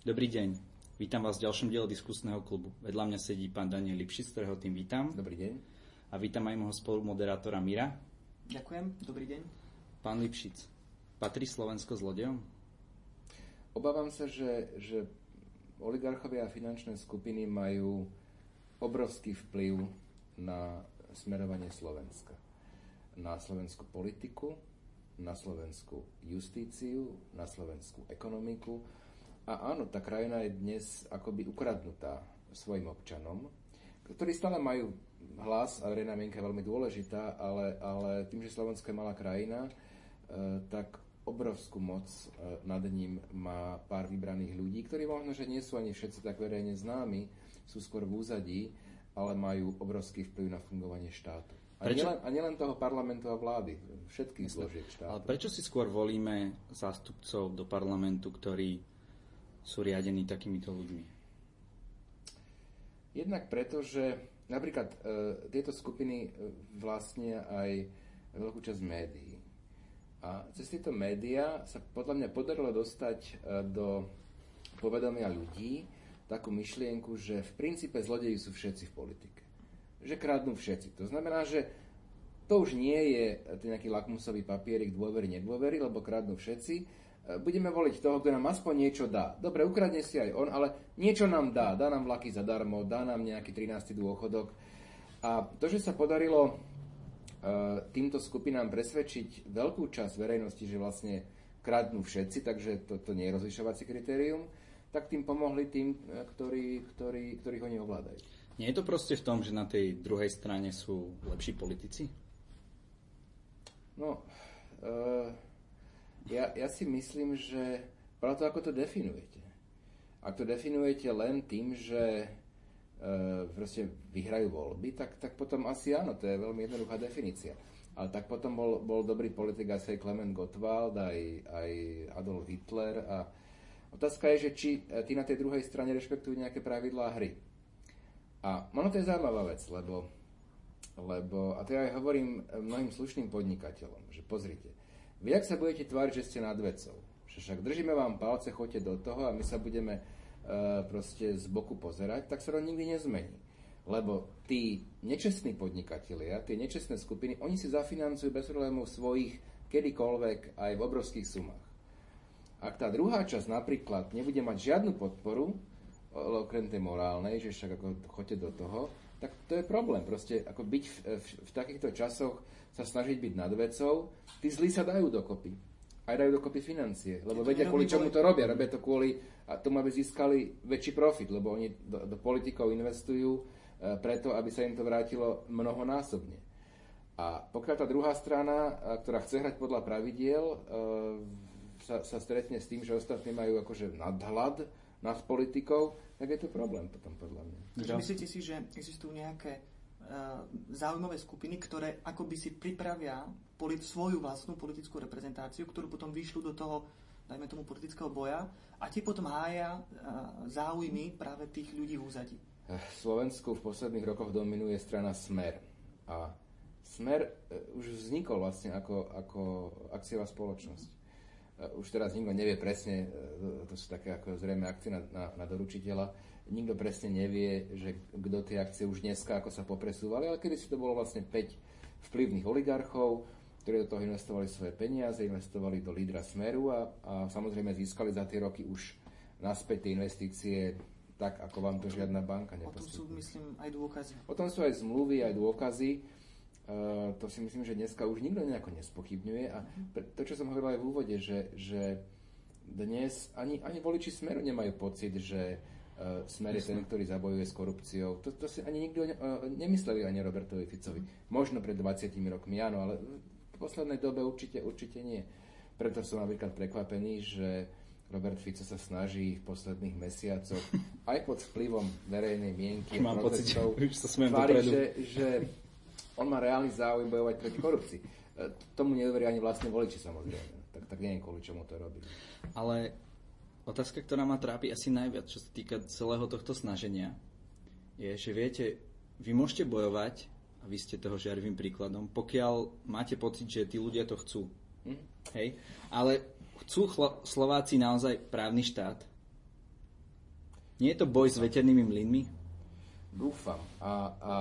Dobrý deň. Vítam vás v ďalšom diele diskusného klubu. Vedľa mňa sedí pán Daniel Lipšic, ktorého tým vítam. Dobrý deň. A vítam aj môjho spolumoderátora Mira. Ďakujem, dobrý deň. Pán Lipšic, patrí Slovensko zlodejom? Obávam sa, že, že oligarchovia a finančné skupiny majú obrovský vplyv na smerovanie Slovenska. Na slovenskú politiku, na slovenskú justíciu, na slovenskú ekonomiku. A áno, tá krajina je dnes akoby ukradnutá svojim občanom, ktorí stále majú hlas a verejná mienka je veľmi dôležitá, ale, ale tým, že Slovensko je malá krajina, e, tak obrovskú moc e, nad ním má pár vybraných ľudí, ktorí možno, že nie sú ani všetci tak verejne známi, sú skôr v úzadí, ale majú obrovský vplyv na fungovanie štátu. A, prečo? nielen, a nielen toho parlamentu a vlády, všetkých zložiek štátu. Ale prečo si skôr volíme zástupcov do parlamentu, ktorí sú riadení takýmito ľuďmi? Jednak preto, že napríklad e, tieto skupiny e, vlastnia aj veľkú časť médií. A cez tieto médiá sa podľa mňa podarilo dostať e, do povedomia ľudí takú myšlienku, že v princípe zlodeji sú všetci v politike že kradnú všetci. To znamená, že to už nie je ten nejaký lakmusový papierik dôvery, nedôvery, lebo kradnú všetci. E, budeme voliť toho, kto nám aspoň niečo dá. Dobre, ukradne si aj on, ale niečo nám dá. Dá nám vlaky zadarmo, dá nám nejaký 13. dôchodok. A to, že sa podarilo e, týmto skupinám presvedčiť veľkú časť verejnosti, že vlastne kradnú všetci, takže toto nie je rozlišovací kritérium, tak tým pomohli tým, e, ktorí, ktorí, ktorých oni ovládajú. Nie je to proste v tom, že na tej druhej strane sú lepší politici? No, uh, ja, ja si myslím, že práve to, ako to definujete. Ak to definujete len tým, že uh, proste vyhrajú voľby, tak, tak potom asi áno, to je veľmi jednoduchá definícia. Ale tak potom bol, bol dobrý politik asi aj Klement Gottwald, aj, aj Adolf Hitler a otázka je, že či tí na tej druhej strane rešpektujú nejaké pravidlá hry. A ono to je zaujímavá vec, lebo, lebo, a to ja aj hovorím mnohým slušným podnikateľom, že pozrite, vy ak sa budete tváriť, že ste nad vecou, že však držíme vám palce, choďte do toho a my sa budeme uh, proste z boku pozerať, tak sa to nikdy nezmení. Lebo tí nečestní podnikatelia, tie nečestné skupiny, oni si zafinancujú bez problémov svojich kedykoľvek aj v obrovských sumách. Ak tá druhá časť napríklad nebude mať žiadnu podporu, okrem tej morálnej, že však ako choďte do toho, tak to je problém. Proste ako byť v, v, v takýchto časoch sa snažiť byť nad vecou, tí zlí sa dajú dokopy. Aj dajú dokopy financie, lebo vedia, kvôli čomu to robia. Robia to kvôli a tomu, aby získali väčší profit, lebo oni do, do politikov investujú e, preto, aby sa im to vrátilo mnohonásobne. A pokiaľ tá druhá strana, a, ktorá chce hrať podľa pravidiel, e, sa, sa stretne s tým, že ostatní majú akože nadhľad, nad politikou, tak je to problém potom podľa mňa. Takže myslíte si, že existujú nejaké uh, zaujímavé skupiny, ktoré akoby si pripravia polit- svoju vlastnú politickú reprezentáciu, ktorú potom vyšľú do toho, dajme tomu, politického boja a tie potom hája uh, záujmy práve tých ľudí v úzadí? V Slovensku v posledných rokoch dominuje strana Smer. A Smer už vznikol vlastne ako, ako akciová spoločnosť už teraz nikto nevie presne, e, to sú také ako zrejme akcie na, na, na doručiteľa, nikto presne nevie, že kto tie akcie už dneska ako sa popresúvali, ale kedy si to bolo vlastne 5 vplyvných oligarchov, ktorí do toho investovali svoje peniaze, investovali do lídra Smeru a, a samozrejme získali za tie roky už naspäť tie investície tak, ako vám to žiadna banka neposkytne. O tom sú, myslím, aj dôkazy. O tom sú aj zmluvy, aj dôkazy. Uh, to si myslím, že dneska už nikto nejako nespochybňuje a to, čo som hovoril aj v úvode, že, že dnes ani, ani voliči Smeru nemajú pocit, že Smer je ten, ktorý zabojuje s korupciou. To, to si ani nikto uh, nemysleli ani Robertovi Ficovi. Možno pred 20 rokmi, áno, ale v poslednej dobe určite, určite nie. Preto som napríklad prekvapený, že Robert Fico sa snaží v posledných mesiacoch aj pod vplyvom verejnej mienky Mám pocit, že už sa tvári, že, že on má reálny záujem bojovať proti korupcii. E, tomu neuveria ani vlastne voliči samozrejme. Tak, tak neviem, kvôli čomu to robí. Ale otázka, ktorá ma trápi asi najviac, čo sa týka celého tohto snaženia, je, že viete, vy môžete bojovať, a vy ste toho žiarivým príkladom, pokiaľ máte pocit, že tí ľudia to chcú. Hm? Hej? Ale chcú chlo- Slováci naozaj právny štát? Nie je to boj s veternými mlynmi? Dúfam. A, a, a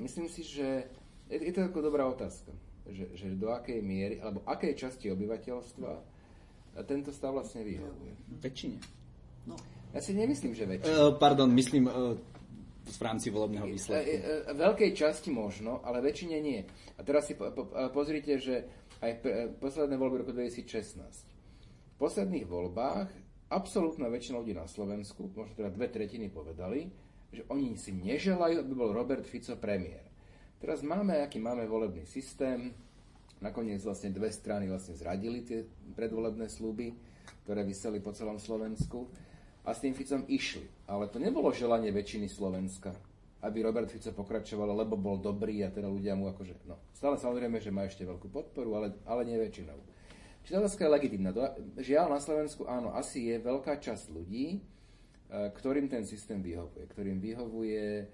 myslím si, že je, je to ako dobrá otázka. Že, že do akej miery, alebo akej časti obyvateľstva tento stav vlastne vyhovuje. Väčšine. No. Ja si nemyslím, že väčšine. Uh, pardon, myslím uh, v rámci volebného výsledku. Uh, veľkej časti možno, ale väčšine nie. A teraz si po, po, pozrite, že aj posledné voľby roku 2016. V posledných voľbách absolútna väčšina ľudí na Slovensku, možno teda dve tretiny povedali, že oni si neželajú, aby bol Robert Fico premiér. Teraz máme, aký máme volebný systém, nakoniec vlastne dve strany vlastne zradili tie predvolebné sluby, ktoré vyseli po celom Slovensku a s tým Ficom išli. Ale to nebolo želanie väčšiny Slovenska, aby Robert Fico pokračoval, lebo bol dobrý a teda ľudia mu akože, no, stále samozrejme, že má ešte veľkú podporu, ale, ale nie väčšinou. Čiže tá otázka je legitimná. Žiaľ, na Slovensku áno, asi je veľká časť ľudí, e, ktorým ten systém vyhovuje. Ktorým vyhovuje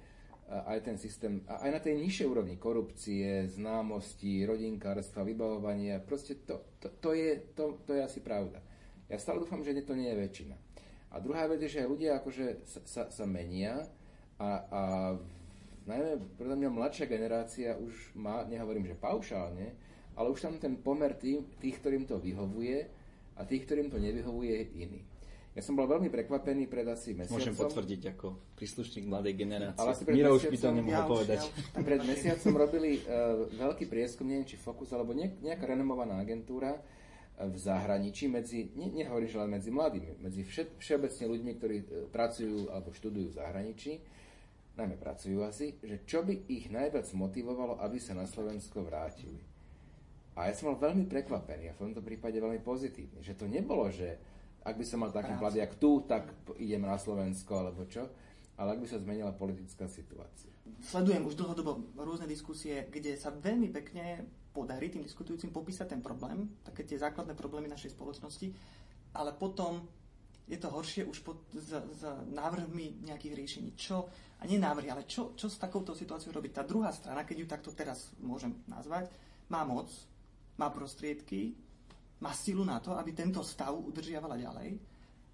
aj ten systém, aj na tej nižšej úrovni korupcie, známosti, rodinkárstva, vybavovania. Proste to, to, to, je, to, to je asi pravda. Ja stále dúfam, že to nie je väčšina. A druhá vec je, že ľudia akože sa, sa, sa menia a, a najmä podľa mňa mladšia generácia už má, nehovorím, že paušálne, ale už tam ten pomer tým, tých, ktorým to vyhovuje a tých, ktorým to nevyhovuje, je iný. Ja som bol veľmi prekvapený pred asi mesiacom. Môžem potvrdiť ako príslušník mladej generácie. Ale asi pred Miro už by to nemohol ja povedať. Ja Pred mesiacom robili uh, veľký prieskum, neviem či Focus, alebo ne, nejaká renomovaná agentúra uh, v zahraničí medzi, ne, nehovorím, že len medzi mladými, medzi vše, všeobecne ľuďmi, ktorí uh, pracujú alebo študujú v zahraničí, najmä pracujú asi, že čo by ich najviac motivovalo, aby sa na Slovensko vrátili. A ja som bol veľmi prekvapený a v tomto prípade veľmi pozitívny, že to nebolo, že ak by som mal taký plat jak tu, tak idem na Slovensko alebo čo, ale ak by sa zmenila politická situácia. Sledujem už dlhodobo rôzne diskusie, kde sa veľmi pekne podarí tým diskutujúcim popísať ten problém, také tie základné problémy našej spoločnosti, ale potom je to horšie už pod, s, s návrhmi nejakých riešení. Čo, a nie návrhy, ale čo, čo s takouto situáciou robiť? Tá druhá strana, keď ju takto teraz môžem nazvať, má moc, má prostriedky, má silu na to, aby tento stav udržiavala ďalej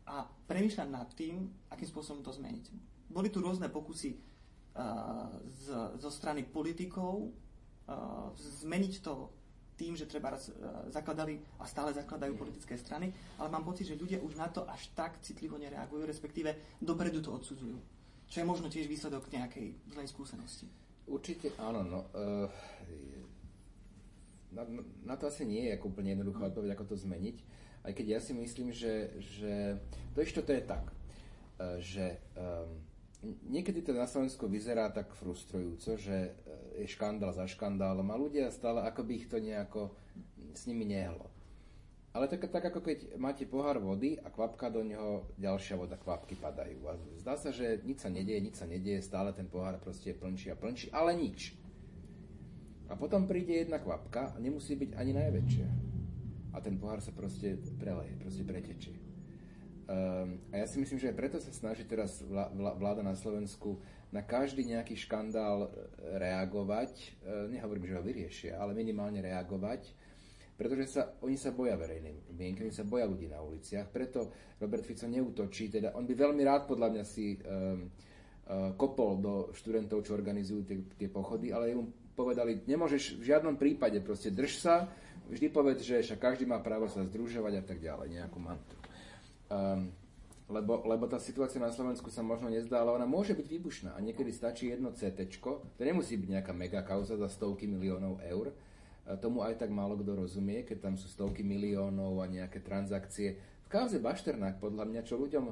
a premýšľať nad tým, akým spôsobom to zmeniť. Boli tu rôzne pokusy uh, z, zo strany politikov uh, zmeniť to tým, že treba raz, uh, zakladali a stále zakladajú politické strany, ale mám pocit, že ľudia už na to až tak citlivo nereagujú, respektíve dopredu to odsudzujú. Čo je možno tiež výsledok nejakej zlej skúsenosti. Určite áno. No, uh, na, na to asi nie je ako úplne jednoduchá odpoveď, ako to zmeniť. Aj keď ja si myslím, že, že to ešte to je tak, e, že um, niekedy to na Slovensku vyzerá tak frustrujúco, že e, je škandál za škandálom a ľudia stále ako by ich to nejako s nimi nehlo. Ale tak, tak ako keď máte pohár vody a kvapka do neho, ďalšia voda, kvapky padajú. A zdá sa, že nič sa nedieje, nič sa nedieje, stále ten pohár proste plnčí a plnčí, ale nič. A potom príde jedna kvapka a nemusí byť ani najväčšia. A ten pohár sa proste preleje, proste pretečie. Um, a ja si myslím, že aj preto sa snaží teraz vláda na Slovensku na každý nejaký škandál e, reagovať. E, nehovorím, že ho vyriešia, ale minimálne reagovať, pretože sa, oni sa boja verejnej mienky, oni sa boja ľudí na uliciach, preto Robert Fico neútočí, teda on by veľmi rád podľa mňa si um, uh, kopol do študentov, čo organizujú tie, tie pochody, ale mu povedali, nemôžeš v žiadnom prípade, proste drž sa, vždy povedz, že však každý má právo sa združovať a tak ďalej, nejakú mantru. Um, lebo, lebo tá situácia na Slovensku sa možno nezdá, ale ona môže byť výbušná a niekedy stačí jedno CT, to nemusí byť nejaká mega kauza za stovky miliónov eur, tomu aj tak málo kto rozumie, keď tam sú stovky miliónov a nejaké transakcie. V kauze Bašternák podľa mňa, čo ľuďom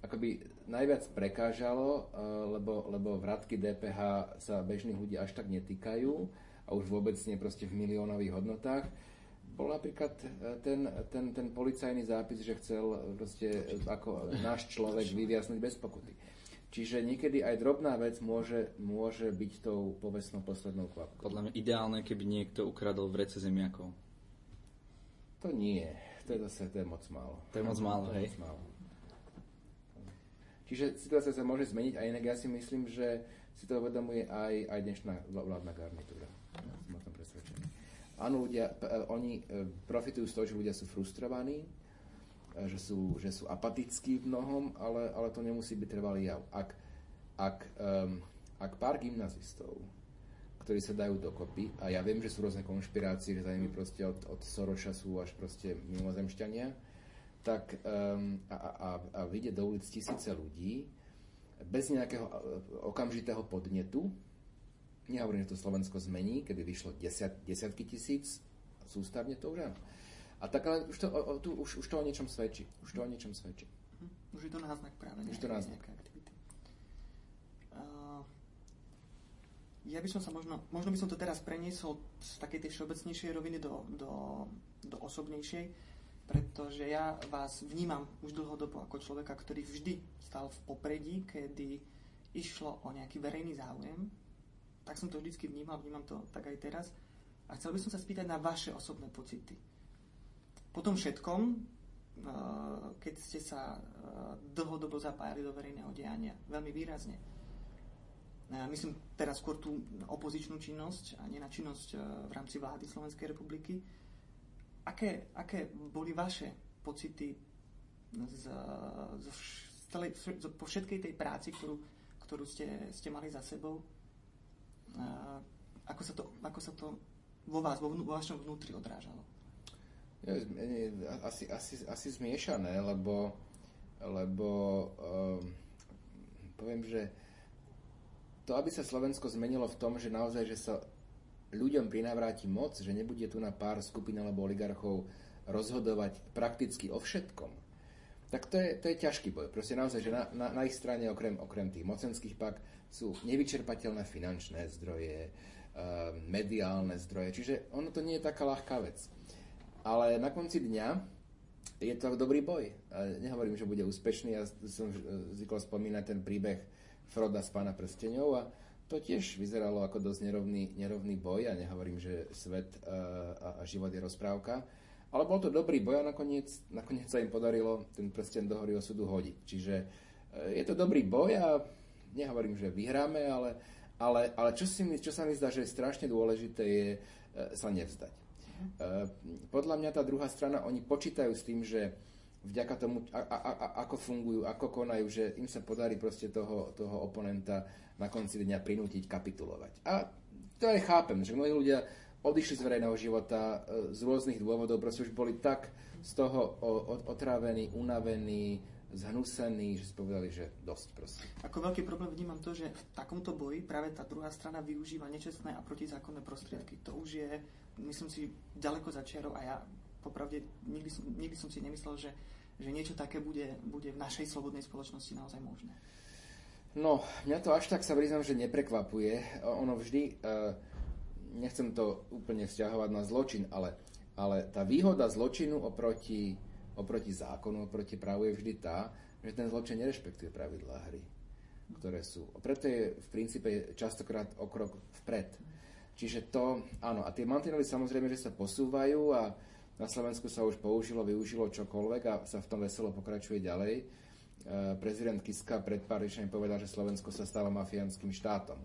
akoby najviac prekážalo, eh, lebo, lebo vratky DPH sa bežných ľudí až tak netýkajú a už vôbec nie proste v miliónových hodnotách, bol napríklad eh, ten, ten, ten policajný zápis, že chcel proste ako náš človek vyviaznuť bez pokuty. Čiže niekedy aj drobná vec môže, môže byť tou povestnou poslednou kvapkou. Podľa mňa ideálne, keby niekto ukradol v rece zemiakov. To nie. To je zase to je moc málo. To je moc málo, to hej? Moc málo. Čiže situácia sa môže zmeniť a inak ja si myslím, že si to uvedomuje aj, aj dnešná vládna garnitúra. Som o tom presvedčený. Áno, ľudia, oni e, profitujú z toho, že ľudia sú frustrovaní že sú, že sú apatickí v mnohom, ale, ale to nemusí byť trvalý jav. Ak, ak, um, ak pár gymnazistov, ktorí sa dajú dokopy, a ja viem, že sú rôzne konšpirácie, že za nimi proste od, od Soroša sú až proste mimozemšťania, tak um, a, a, a vyjde do ulic tisíce ľudí bez nejakého e, okamžitého podnetu, nehovorím, že to Slovensko zmení, kedy vyšlo desiat, desiatky tisíc, sústavne to už áno. A tak ale už to, o, tu, už, už to o niečom svedčí. Už to o niečom svedčí. Mhm. Už je to náznak práve. Už to náznak. aktivity. Uh, ja by som sa možno, možno by som to teraz preniesol z takej tej všeobecnejšej roviny do, do, do osobnejšej, pretože ja vás vnímam už dlhodobo ako človeka, ktorý vždy stal v popredí, kedy išlo o nejaký verejný záujem. Tak som to vždy vnímal, vnímam to tak aj teraz. A chcel by som sa spýtať na vaše osobné pocity po tom všetkom, eh, keď ste sa eh, dlhodobo zapájali do verejného diania, veľmi výrazne, eh, myslím teraz skôr tú opozičnú činnosť a nie na činnosť v rámci vlády Slovenskej republiky, aké, aké boli vaše pocity z, z, z celej, z, po všetkej tej práci, ktorú, ktorú ste, ste mali za sebou? Ako sa to, ako sa to vo vás, vo, vo vašom vnútri odrážalo? asi, asi, asi zmiešané, lebo, lebo um, poviem, že to, aby sa Slovensko zmenilo v tom, že naozaj, že sa ľuďom prinavráti moc, že nebude tu na pár skupín alebo oligarchov rozhodovať prakticky o všetkom, tak to je, to je ťažký boj. Proste naozaj, že na, na, na ich strane okrem, okrem tých mocenských pak sú nevyčerpateľné finančné zdroje, um, mediálne zdroje, čiže ono to nie je taká ľahká vec. Ale na konci dňa je to dobrý boj. Nehovorím, že bude úspešný. Ja som zvykol spomínať ten príbeh Froda z Pána prsteňov a to tiež vyzeralo ako dosť nerovný, nerovný boj. Ja nehovorím, že svet a, a život je rozprávka. Ale bol to dobrý boj a nakoniec, nakoniec sa im podarilo ten prsten do hory osudu hodiť. Čiže e, je to dobrý boj a nehovorím, že vyhráme, ale, ale, ale čo, si čo sa mi zdá, že je strašne dôležité, je e, sa nevzdať. Podľa mňa tá druhá strana, oni počítajú s tým, že vďaka tomu, a, a, a, ako fungujú, ako konajú, že im sa podarí proste toho, toho oponenta na konci dňa prinútiť kapitulovať. A to aj chápem, že mnohí ľudia odišli z verejného života eh, z rôznych dôvodov, proste už boli tak z toho otrávení, unavení, zhnusení, že si povedali, že dosť proste. Ako veľký problém vnímam to, že v takomto boji práve tá druhá strana využíva nečestné a protizákonné prostriedky. To už je myslím si, ďaleko za čiarou a ja popravde nikdy nikdy som si nemyslel, že, že niečo také bude, bude v našej slobodnej spoločnosti naozaj možné. No, mňa to až tak sa priznám, že neprekvapuje. Ono vždy, e, nechcem to úplne vzťahovať na zločin, ale, ale tá výhoda zločinu oproti, oproti zákonu, oproti právu je vždy tá, že ten zločin nerešpektuje pravidlá hry, ktoré sú. Preto je v princípe častokrát o krok vpred. Čiže to, áno, a tie mantinely samozrejme, že sa posúvajú a na Slovensku sa už použilo, využilo čokoľvek a sa v tom veselo pokračuje ďalej. E, prezident Kiska pred pár povedal, že Slovensko sa stalo mafiánskym štátom.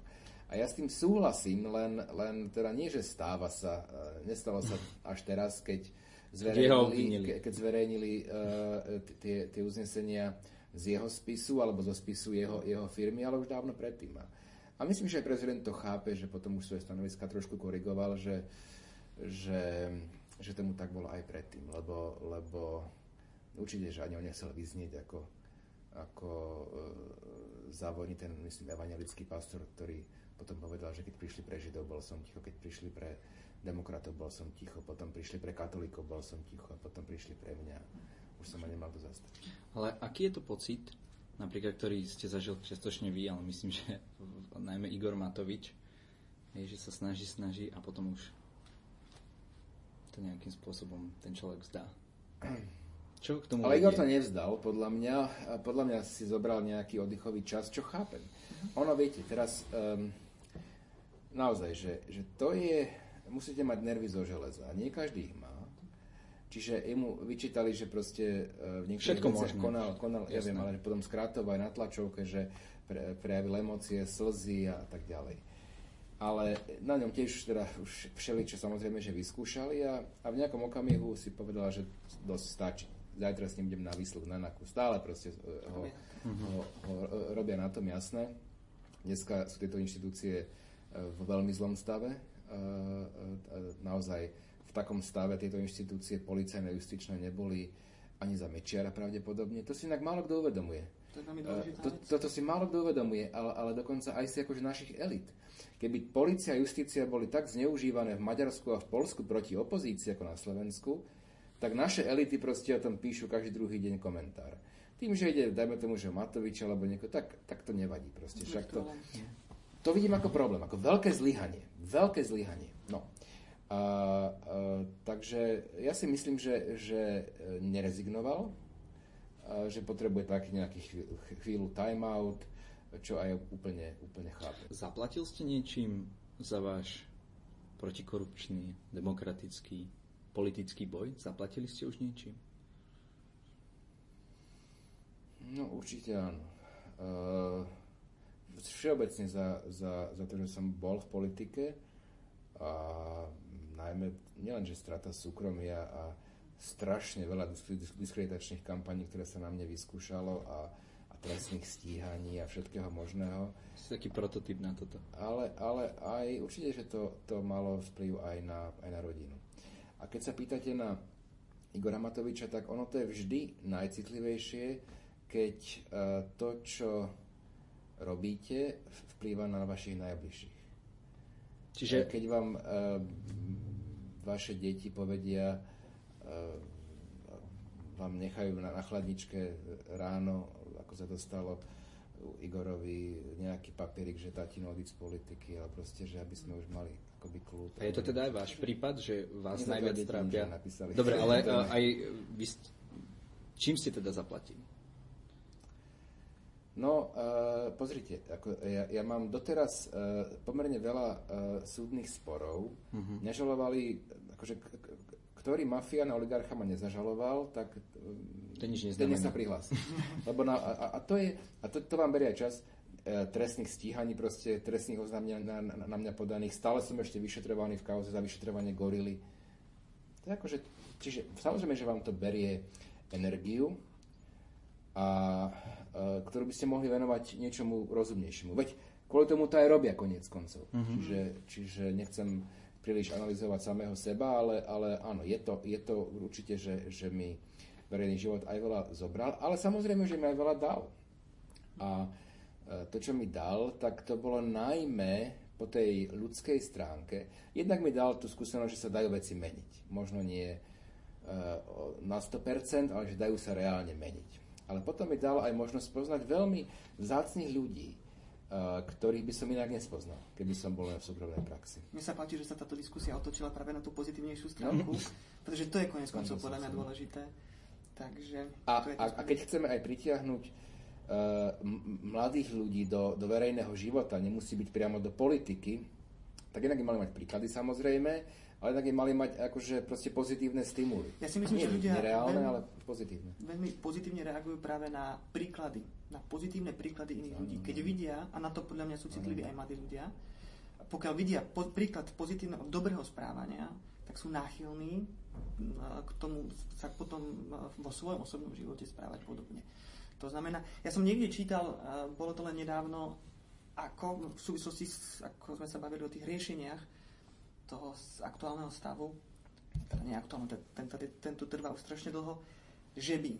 A ja s tým súhlasím, len, len teda nie, že stáva sa, e, nestalo sa až teraz, keď zverejnili, keď zverejnili uh, tie, tie uznesenia z jeho spisu alebo zo spisu jeho, jeho firmy, ale už dávno predtým. A myslím, že aj prezident to chápe, že potom už svoje stanoviska trošku korigoval, že, že, že tomu tak bolo aj predtým, lebo, lebo určite, že ani on nechcel vyznieť ako, ako e, závodní ten, myslím, evangelický pastor, ktorý potom povedal, že keď prišli pre Židov, bol som ticho, keď prišli pre demokratov, bol som ticho, potom prišli pre katolíkov, bol som ticho a potom prišli pre mňa. Už som ma nemal to zastať. Ale aký je to pocit, napríklad, ktorý ste zažil čiastočne vy, ale myslím, že najmä Igor Matovič, je, že sa snaží, snaží a potom už to nejakým spôsobom ten človek vzdá. Čo k tomu Ale Igor to nevzdal, podľa mňa. Podľa mňa si zobral nejaký oddychový čas, čo chápem. Ono, viete, teraz um, naozaj, že, že to je, musíte mať nervy zo železa. Nie každý ich má. Čiže jemu vyčítali, že proste e, v niektorých veciach konal, konal ja viem, ale potom skrátoval aj na tlačovke, že pre, prejavil emócie, slzy a tak ďalej. Ale na ňom tiež teda už všeličo samozrejme, že vyskúšali a, a v nejakom okamihu si povedala, že dosť stačí. zajtra s ním idem na výsluh na NAKU. Stále proste ho, ho, ho robia na tom jasné. Dneska sú tieto inštitúcie v veľmi zlom stave. Naozaj v takom stave tieto inštitúcie policajné, justičné neboli ani za Mečiara pravdepodobne. To si inak málo kto uvedomuje. To je veľmi dôležitá to, toto si málo kto uvedomuje, ale, ale dokonca aj si akože našich elit. Keby policia a justícia boli tak zneužívané v Maďarsku a v Polsku proti opozícii ako na Slovensku, tak naše elity proste o tom píšu každý druhý deň komentár. Tým, že ide, dajme tomu, že Matovič alebo nieko, tak, tak to nevadí proste. Však to, to vidím ako problém, ako veľké zlyhanie. Veľké zlyhanie. No. A, a, takže ja si myslím, že, že nerezignoval, a, že potrebuje taký nejaký chvíľu time-out, čo aj úplne, úplne chápe. Zaplatil ste niečím za váš protikorupčný, demokratický, politický boj? Zaplatili ste už niečím? No určite áno. Uh, všeobecne za, za, za to, že som bol v politike a najmä nielenže strata súkromia a strašne veľa diskreditačných kampaní, ktoré sa na mne vyskúšalo a trestných stíhaní a všetkého možného. Si taký prototyp na toto. Ale, ale aj určite, že to, to malo vplyv aj na, aj na rodinu. A keď sa pýtate na Igora Matoviča, tak ono to je vždy najcitlivejšie, keď uh, to, čo robíte, vplýva na vašich najbližších. Čiže... Keď vám uh, vaše deti povedia, vám nechajú na, na chladničke ráno ako sa dostalo Igorovi nejaký papierik, že tatino z politiky, ale proste, že aby sme už mali akoby kľúd. A je to teda aj váš prípad, že vás Nie najviac trápia? Dobre, ale uh, aj vy, čím ste teda zaplatili? No, uh, pozrite, ako ja, ja mám doteraz uh, pomerne veľa uh, súdnych sporov. Uh-huh. Nežalovali, akože ktorý mafián a oligarcha ma nezažaloval, tak to nič ten sa prihlási. Lebo na, a, a, to je, a to, to vám berie aj čas e, trestných stíhaní, proste trestných oznámení na, na, na mňa podaných. Stále som ešte vyšetrovaný v kauze za vyšetrovanie gorily. To je akože, čiže samozrejme, že vám to berie energiu, a, e, ktorú by ste mohli venovať niečomu rozumnejšiemu. Veď kvôli tomu to aj robia koniec koncov. Mm-hmm. Čiže, čiže nechcem príliš analyzovať samého seba, ale, ale áno, je to, je to určite, že, že mi verejný život aj veľa zobral, ale samozrejme, že mi aj veľa dal. A e, to, čo mi dal, tak to bolo najmä po tej ľudskej stránke. Jednak mi dal tú skúsenosť, že sa dajú veci meniť. Možno nie e, na 100%, ale že dajú sa reálne meniť. Ale potom mi dal aj možnosť poznať veľmi vzácných ľudí, ktorých by som inak nespoznal, keby som bol len v súkromnej praxi. Mne sa páči, že sa táto diskusia otočila práve na tú pozitívnejšiu stránku, no. pretože to je konec koncov podľa mňa dôležité. Takže a, a, a keď chceme aj pritiahnuť uh, mladých ľudí do, do verejného života, nemusí byť priamo do politiky, tak jednak by mali mať príklady samozrejme, ale tak by mali mať akože proste pozitívne stimuly. Ja si myslím, Nie, že ľudia nereálne, veľmi, ale pozitívne. Veľmi pozitívne reagujú práve na príklady, na pozitívne príklady iných ľudí. Keď vidia, a na to podľa mňa sú citliví aj mladí ľudia, pokiaľ vidia po, príklad pozitívneho, dobrého správania, tak sú náchylní k tomu sa potom vo svojom osobnom živote správať podobne. To znamená, ja som niekde čítal, bolo to len nedávno, ako v súvislosti, s, ako sme sa bavili o tých riešeniach, toho aktuálneho stavu, teda neaktuálne, tento, tento trvá už strašne dlho, že by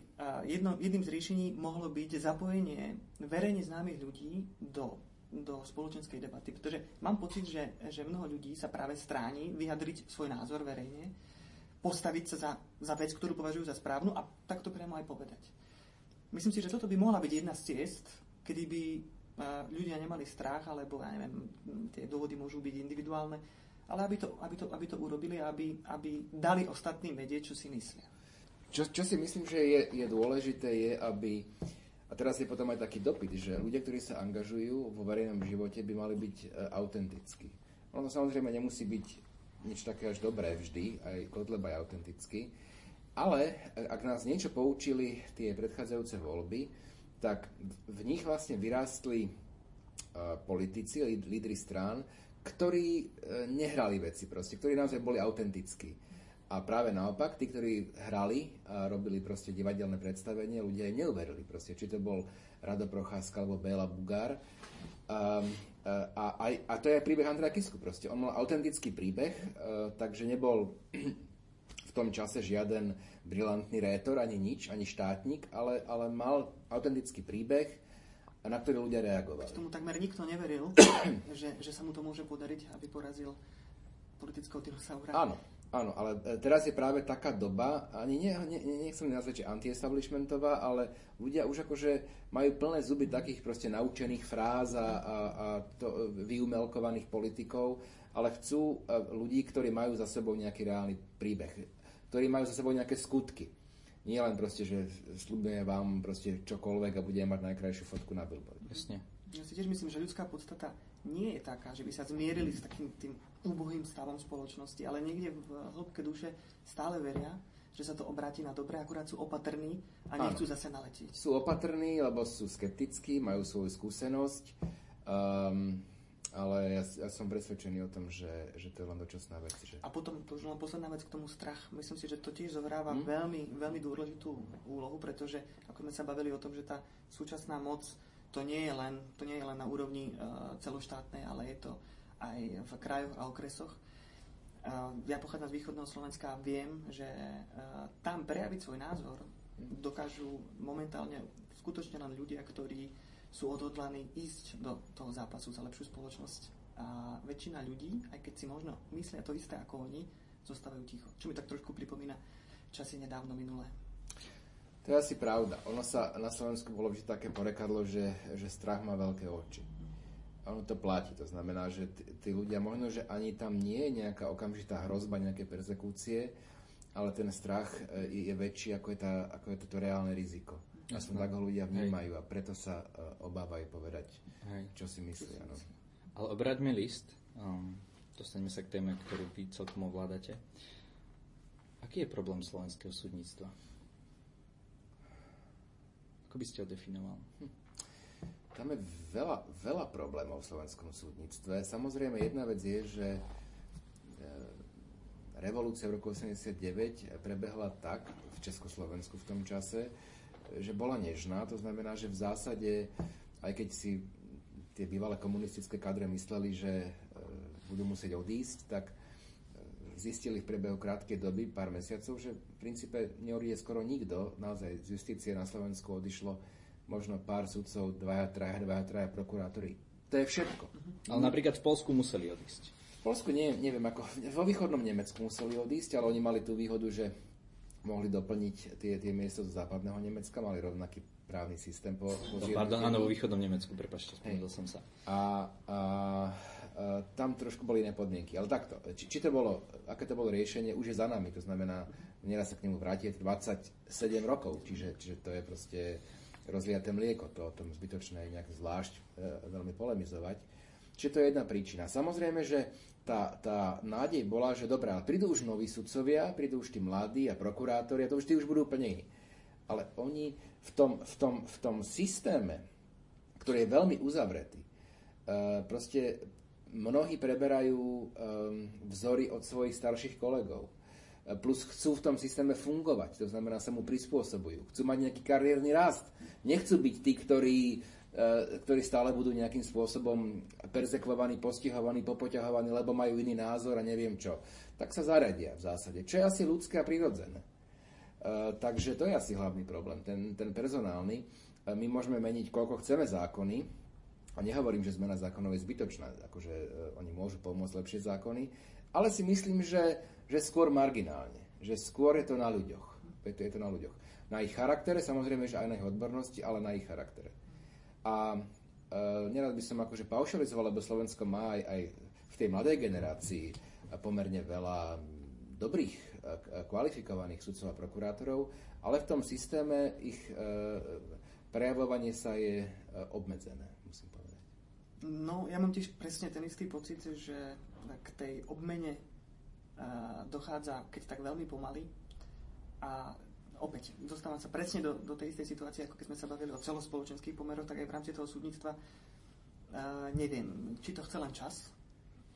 jedno, jedným z riešení mohlo byť zapojenie verejne známych ľudí do, do spoločenskej debaty. Pretože mám pocit, že, že mnoho ľudí sa práve stráni vyjadriť svoj názor verejne, postaviť sa za, za vec, ktorú považujú za správnu a takto priamo aj povedať. Myslím si, že toto by mohla byť jedna z ciest, kedy by ľudia nemali strach, alebo ja neviem, tie dôvody môžu byť individuálne, ale aby to, aby to, aby to urobili, aby, aby dali ostatným vedieť, čo si myslia. Čo, čo si myslím, že je, je dôležité, je, aby... A teraz je potom aj taký dopyt, že ľudia, ktorí sa angažujú vo verejnom živote, by mali byť e, autentickí. Ono samozrejme nemusí byť nič také až dobré vždy, aj Kotleba je autentický. Ale e, ak nás niečo poučili tie predchádzajúce voľby, tak v nich vlastne vyrástli uh, politici, lídry strán, ktorí e, nehrali veci proste, ktorí naozaj boli autentickí. A práve naopak, tí, ktorí hrali a robili proste divadelné predstavenie, ľudia im neuverili proste, či to bol Rado Procházka alebo Béla Bugár. A, a, a, a to je príbeh Andreja Kisku proste. On mal autentický príbeh, takže nebol v tom čase žiaden brilantný rétor, ani nič, ani štátnik, ale, ale mal autentický príbeh, na ktorý ľudia reagovali. Tomu takmer nikto neveril, že, že sa mu to môže podariť, aby porazil politického dinosaura. Áno, Áno, ale e, teraz je práve taká doba, ani nie, nie, nechcem nazvať, že anti-establishmentová, ale ľudia už akože majú plné zuby takých proste naučených fráz a, a, a to, vyumelkovaných politikov, ale chcú e, ľudí, ktorí majú za sebou nejaký reálny príbeh, ktorí majú za sebou nejaké skutky. Nie len proste, že slúbime vám proste čokoľvek a budeme mať najkrajšiu fotku na billboard. Jasne. Ja si tiež myslím, že ľudská podstata nie je taká, že by sa zmierili s takým tým úbohým stavom spoločnosti, ale niekde v hĺbke duše stále veria, že sa to obráti na dobre, akurát sú opatrní a nechcú ano. zase naletieť. Sú opatrní, lebo sú skeptickí, majú svoju skúsenosť, um, ale ja, ja som presvedčený o tom, že, že to je len dočasná vec. Že... A potom, to už len posledná vec k tomu strach. Myslím si, že to tiež zohráva hmm? veľmi, veľmi dôležitú úlohu, pretože ako sme sa bavili o tom, že tá súčasná moc to nie je len, to nie je len na úrovni uh, celoštátnej, ale je to aj v krajoch a okresoch. Ja pochádzam z východného Slovenska a viem, že tam prejaviť svoj názor dokážu momentálne skutočne len ľudia, ktorí sú odhodlaní ísť do toho zápasu za lepšiu spoločnosť. A väčšina ľudí, aj keď si možno myslia to isté ako oni, zostávajú ticho. Čo mi tak trošku pripomína časy nedávno minulé. To je asi pravda. Ono sa na Slovensku bolo vždy také porekadlo, že, že strach má veľké oči ono to platí. To znamená, že tí ľudia možno, že ani tam nie je nejaká okamžitá hrozba, nejaké persekúcie, ale ten strach je, je väčší, ako je, tá, ako je toto reálne riziko. Aspoň tak ho ľudia vnímajú Hej. a preto sa uh, obávajú povedať, Hej. čo si myslia. No. Ale obraťme list. Um, dostaneme sa k téme, ktorú vy celkom ovládate. Aký je problém slovenského súdnictva? Ako by ste ho definoval? Hm. Tam je veľa, veľa problémov v slovenskom súdnictve. Samozrejme, jedna vec je, že e, revolúcia v roku 89 prebehla tak v Československu v tom čase, že bola nežná. To znamená, že v zásade, aj keď si tie bývalé komunistické kadre mysleli, že e, budú musieť odísť, tak e, zistili v priebehu krátkej doby, pár mesiacov, že v princípe neodíde skoro nikto. Naozaj z justície na Slovensku odišlo možno pár sudcov, dvaja, traja, dvaja, traja prokurátori. To je všetko. Ale napríklad v Polsku museli odísť. V Polsku nie, neviem ako, vo východnom Nemecku museli odísť, ale oni mali tú výhodu, že mohli doplniť tie, tie miesta zo západného Nemecka, mali rovnaký právny systém po, po no, Pardon, áno, vo východnom Nemecku, prepačte, spomenul som sa. A, a, a tam trošku boli iné podmienky. Ale takto, či, či to bolo, aké to bolo riešenie, už je za nami. To znamená, nedá sa k nemu vrátiť 27 rokov, čiže, čiže to je proste rozliaté mlieko, to o tom zbytočné nejak zvlášť e, veľmi polemizovať. Čiže to je jedna príčina. Samozrejme, že tá, tá nádej bola, že dobré, ale prídu už noví sudcovia, prídu už tí mladí a prokurátori a to už tí už budú úplne iní. Ale oni v tom, v tom, v tom systéme, ktorý je veľmi uzavretý, e, proste mnohí preberajú e, vzory od svojich starších kolegov plus chcú v tom systéme fungovať, to znamená sa mu prispôsobujú. Chcú mať nejaký kariérny rast. Nechcú byť tí, ktorí, ktorí stále budú nejakým spôsobom perzekvovaní, postihovaní, popoťahovaní, lebo majú iný názor a neviem čo. Tak sa zaradia v zásade, čo je asi ľudské a prirodzené. E, takže to je asi hlavný problém, ten, ten personálny. E, my môžeme meniť, koľko chceme zákony, a nehovorím, že zmena zákonov je zbytočná, akože oni môžu pomôcť lepšie zákony, ale si myslím, že že skôr marginálne, že skôr je to na ľuďoch. Je to na ľuďoch. Na ich charaktere, samozrejme, že aj na ich odbornosti, ale na ich charaktere. A e, nerad by som akože paušalizoval, lebo Slovensko má aj, aj v tej mladej generácii pomerne veľa dobrých, kvalifikovaných sudcov a prokurátorov, ale v tom systéme ich e, prejavovanie sa je e, obmedzené, musím povedať. No, ja mám tiež presne ten istý pocit, že k tej obmene dochádza, keď tak veľmi pomaly. A opäť, dostávam sa presne do, do tej istej situácie, ako keď sme sa bavili o celospoločenských pomeroch, tak aj v rámci toho súdnictva uh, neviem, či to chce len čas,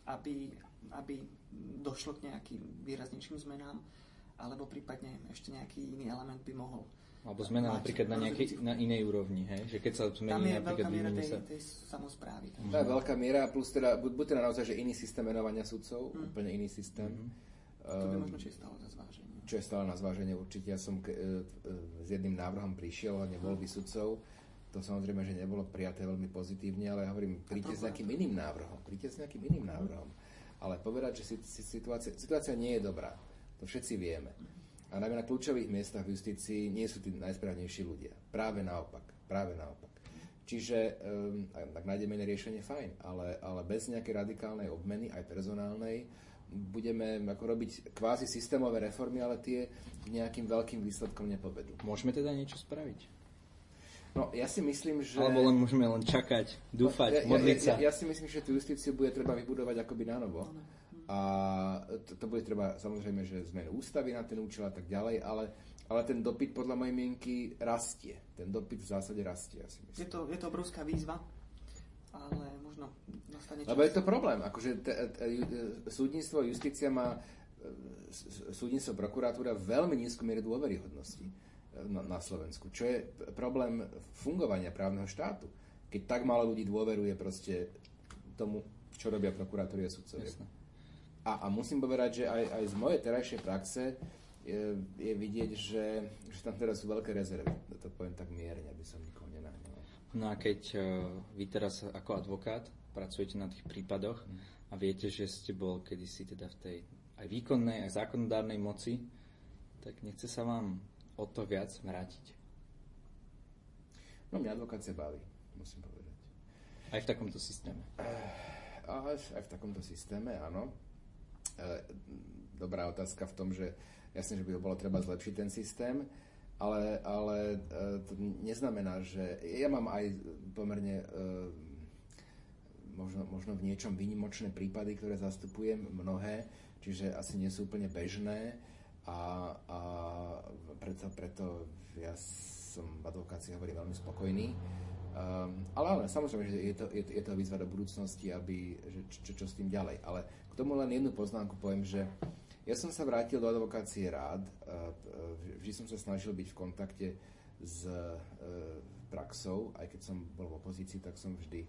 aby aby došlo k nejakým výraznejším zmenám, alebo prípadne ešte nejaký iný element by mohol alebo zmena napríklad na, nejakej, na inej úrovni, hej? Že keď sa zmení Tam je napríklad veľká miera tej, sa... tej samozprávy. To je veľká miera, plus teda, buď teda naozaj, že iný systém menovania sudcov, mm. úplne iný systém. Mm. To by možno či stále za zváženie. Čo je stále na zváženie určite. Ja som k, e, e, s jedným návrhom prišiel, voľby mm. sudcov. To samozrejme, že nebolo prijaté veľmi pozitívne, ale ja hovorím, príďte s nejakým iným návrhom. Príďte s nejakým iným návrhom. Ale povedať, že situácia, situácia nie je dobrá. To všetci vieme. A najmä na kľúčových miestach v justícii nie sú tí najsprávnejší ľudia. Práve naopak. Práve naopak. Čiže um, tak nájdeme iné riešenie, fajn, ale, ale bez nejakej radikálnej obmeny, aj personálnej, budeme ako robiť kvázi systémové reformy, ale tie nejakým veľkým výsledkom nepovedú. Môžeme teda niečo spraviť? No, ja si myslím, že... Alebo len môžeme len čakať, dúfať, no, ja, modliť sa. Ja, ja, ja si myslím, že tú justíciu bude treba vybudovať akoby na novo. A to, to bude treba samozrejme, že zmenu ústavy na ten účel a tak ďalej, ale, ale ten dopyt podľa mojej mienky rastie. Ten dopyt v zásade rastie, ja si myslím. Je to, je to obrovská výzva, ale možno nastane čas. Lebo je to problém. Akože te, te, súdnictvo, justícia má súdnictvo, prokuratúra veľmi nízku mieru dôveryhodnosti na, na Slovensku, čo je problém fungovania právneho štátu. Keď tak málo ľudí dôveruje proste tomu, čo robia prokuratúry a sudcovia. A, a musím povedať, že aj, aj z mojej terajšej praxe je, je vidieť, že, že tam teraz sú veľké rezervy. To poviem tak mierne, aby som nikoho. No a keď uh, vy teraz ako advokát pracujete na tých prípadoch mm. a viete, že ste bol kedysi teda v tej aj výkonnej, aj zákonodárnej moci, tak nechce sa vám o to viac vrátiť? No mňa advokácia baví, musím povedať. Aj v takomto systéme? Aj, aj v takomto systéme, áno. E, dobrá otázka v tom, že jasne, že by ho bolo treba zlepšiť ten systém, ale, ale e, to neznamená, že ja mám aj pomerne e, možno, možno v niečom výnimočné prípady, ktoré zastupujem, mnohé, čiže asi nie sú úplne bežné a, a preto, preto ja som v advokácii hovorí veľmi spokojný. Um, ale, ale samozrejme, že je to, je, je to výzva do budúcnosti, aby, že čo, čo s tým ďalej. Ale k tomu len jednu poznámku poviem, že ja som sa vrátil do advokácie rád, vždy som sa snažil byť v kontakte s e, praxou, aj keď som bol v opozícii, tak som vždy e,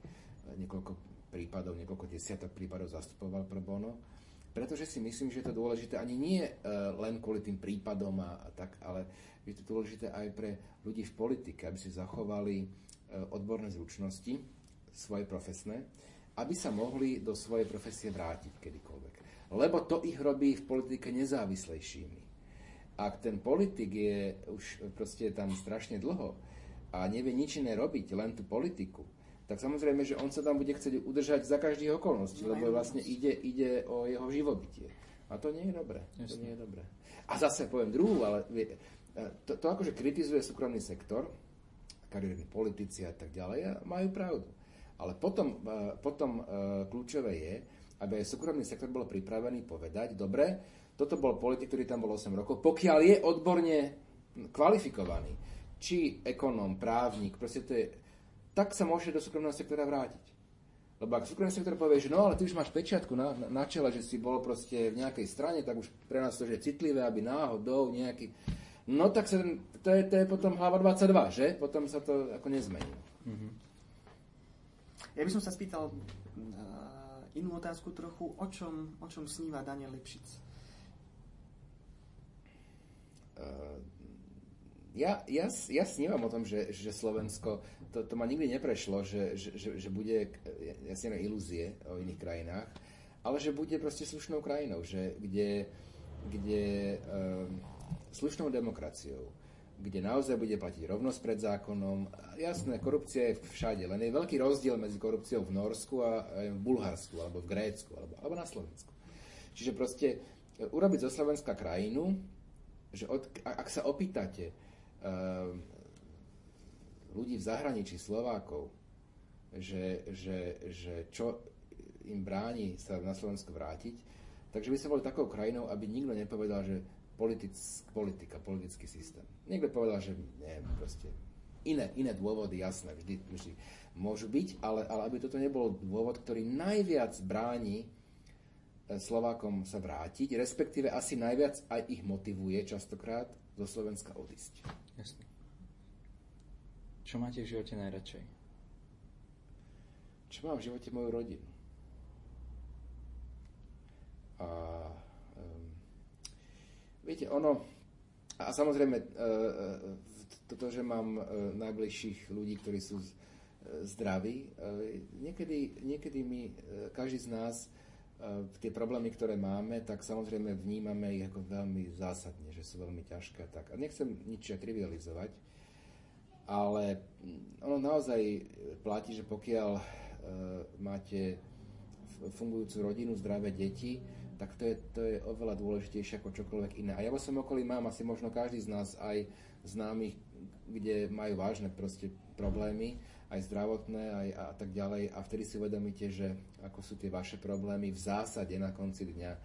niekoľko prípadov, niekoľko desiatok prípadov zastupoval pro bono, pretože si myslím, že je to dôležité ani nie e, len kvôli tým prípadom a, tak, ale je to dôležité aj pre ľudí v politike, aby si zachovali odborné zručnosti, svoje profesné, aby sa mohli do svojej profesie vrátiť kedykoľvek. Lebo to ich robí v politike nezávislejšími. Ak ten politik je už proste tam strašne dlho a nevie nič iné robiť, len tú politiku, tak samozrejme, že on sa tam bude chcieť udržať za každých okolností, lebo vlastne ide, ide o jeho živobytie. A to nie je dobré. To nie je dobré. A zase poviem druhú, ale to, to akože kritizuje súkromný sektor, kariérni politici a tak ďalej, a majú pravdu. Ale potom, e, potom e, kľúčové je, aby aj súkromný sektor bol pripravený povedať, dobre, toto bol politik, ktorý tam bol 8 rokov, pokiaľ je odborne kvalifikovaný, či ekonóm, právnik, proste to je, tak sa môže do súkromného sektora vrátiť. Lebo ak súkromný sektor povie, že no ale ty už máš pečiatku na, na, na čele, že si bol proste v nejakej strane, tak už pre nás to je citlivé, aby náhodou nejaký... No tak sa, to, je, to je potom hlava 22, že? Potom sa to ako nezmení. Mm-hmm. Ja by som sa spýtal uh, inú otázku trochu, o čom, o čom sníva Daniel Lipšic? Uh, ja, ja, ja snívam o tom, že, že Slovensko, to, to ma nikdy neprešlo, že, že, že, že bude, ja si ilúzie o iných krajinách, ale že bude proste slušnou krajinou, že kde, kde um, slušnou demokraciou, kde naozaj bude platiť rovnosť pred zákonom. Jasné, korupcia je všade, len je veľký rozdiel medzi korupciou v Norsku a v Bulharsku, alebo v Grécku, alebo, alebo na Slovensku. Čiže proste e, urobiť zo Slovenska krajinu, že od, ak sa opýtate uh, ľudí v zahraničí, Slovákov, že, že, že čo im bráni sa na Slovensko vrátiť, takže by sa boli takou krajinou, aby nikto nepovedal, že politic, politika, politický systém. Niekto povedal, že neviem, proste iné, iné dôvody, jasné, vždy, vždy môžu byť, ale, ale aby toto nebol dôvod, ktorý najviac bráni Slovákom sa vrátiť, respektíve asi najviac aj ich motivuje častokrát zo Slovenska odísť. Jasne. Čo máte v živote najradšej? Čo mám v živote moju rodinu? A viete, ono, a samozrejme, uh, toto, že mám uh, najbližších ľudí, ktorí sú zdraví, niekedy, niekedy my, každý z nás, tie problémy, ktoré máme, tak samozrejme vnímame ich ako veľmi zásadne, že sú veľmi ťažké. Tak. A nechcem nič trivializovať, ale ono naozaj platí, že pokiaľ máte fungujúcu rodinu, zdravé deti, tak to je, to je oveľa dôležitejšie ako čokoľvek iné. A ja vo svojom okolí mám asi možno každý z nás aj známych, kde majú vážne proste problémy, aj zdravotné, aj a, tak ďalej. A vtedy si uvedomíte, že ako sú tie vaše problémy v zásade na konci dňa um,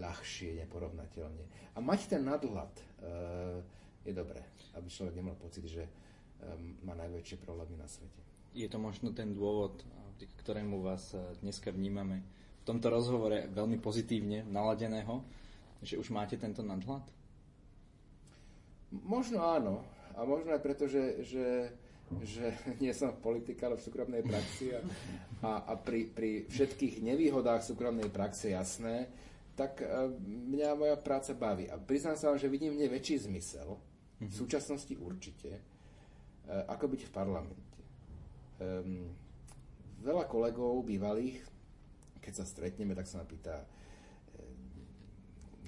ľahšie, neporovnateľne. A mať ten nadhľad uh, je dobré, aby človek nemal pocit, že um, má najväčšie problémy na svete. Je to možno ten dôvod, ktorému vás dneska vnímame tomto rozhovore veľmi pozitívne naladeného, že už máte tento nadhľad? Možno áno. A možno aj preto, že, že, že nie som v politike, ale v súkromnej praxi a, a, a pri, pri všetkých nevýhodách súkromnej praxe jasné, tak e, mňa moja práca baví. A priznám sa vám, že vidím v nej väčší zmysel, v mhm. súčasnosti určite, e, ako byť v parlamente. Um, veľa kolegov bývalých keď sa stretneme, tak sa ma pýta, e,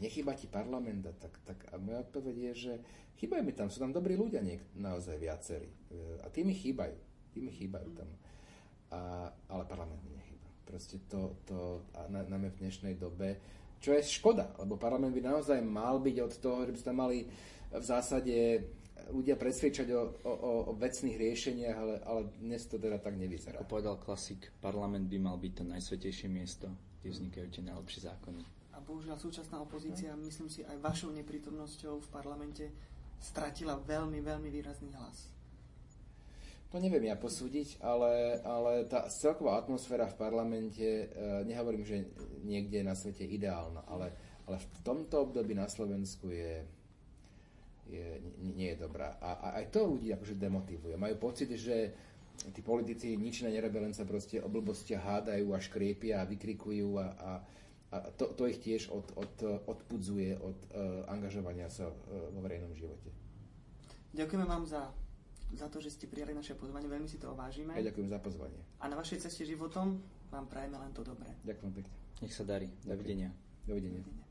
nechýba ti parlament? A, tak, tak, a moja odpoveď je, že chýbajú mi tam, sú tam dobrí ľudia niek- naozaj viacerí. E, a tí mi chýbajú. Tí mi chýbajú tam. A, ale parlament mi nechýba. Proste to, to a na, najmä v dnešnej dobe, čo je škoda, lebo parlament by naozaj mal byť od toho, že by sme mali v zásade ľudia presvedčať o, o, o vecných riešeniach, ale, ale dnes to teda tak nevyzerá. Ako povedal klasik, parlament by mal byť to najsvetejšie miesto, kde vznikajú tie najlepšie zákony. A bohužiaľ súčasná opozícia, no. myslím si, aj vašou neprítomnosťou v parlamente stratila veľmi, veľmi výrazný hlas. To neviem ja posúdiť, ale, ale tá celková atmosféra v parlamente, e, nehovorím, že niekde na svete ideálna, ale, ale v tomto období na Slovensku je, je, nie, nie je dobrá. A, a aj to ľudí akože demotivuje. Majú pocit, že tí politici nič na nerobia, len sa proste o blbostiach hádajú a škriepia a vykrikujú a, a, a to, to ich tiež od, od, odpudzuje od uh, angažovania sa uh, vo verejnom živote. Ďakujeme vám za, za to, že ste prijali naše pozvanie, veľmi si to vážime. Ja ďakujem za pozvanie. A na vašej ceste životom vám prajeme len to dobré. Ďakujem pekne. Nech sa darí. Dovidenia. Dovidenia. Dovidenia.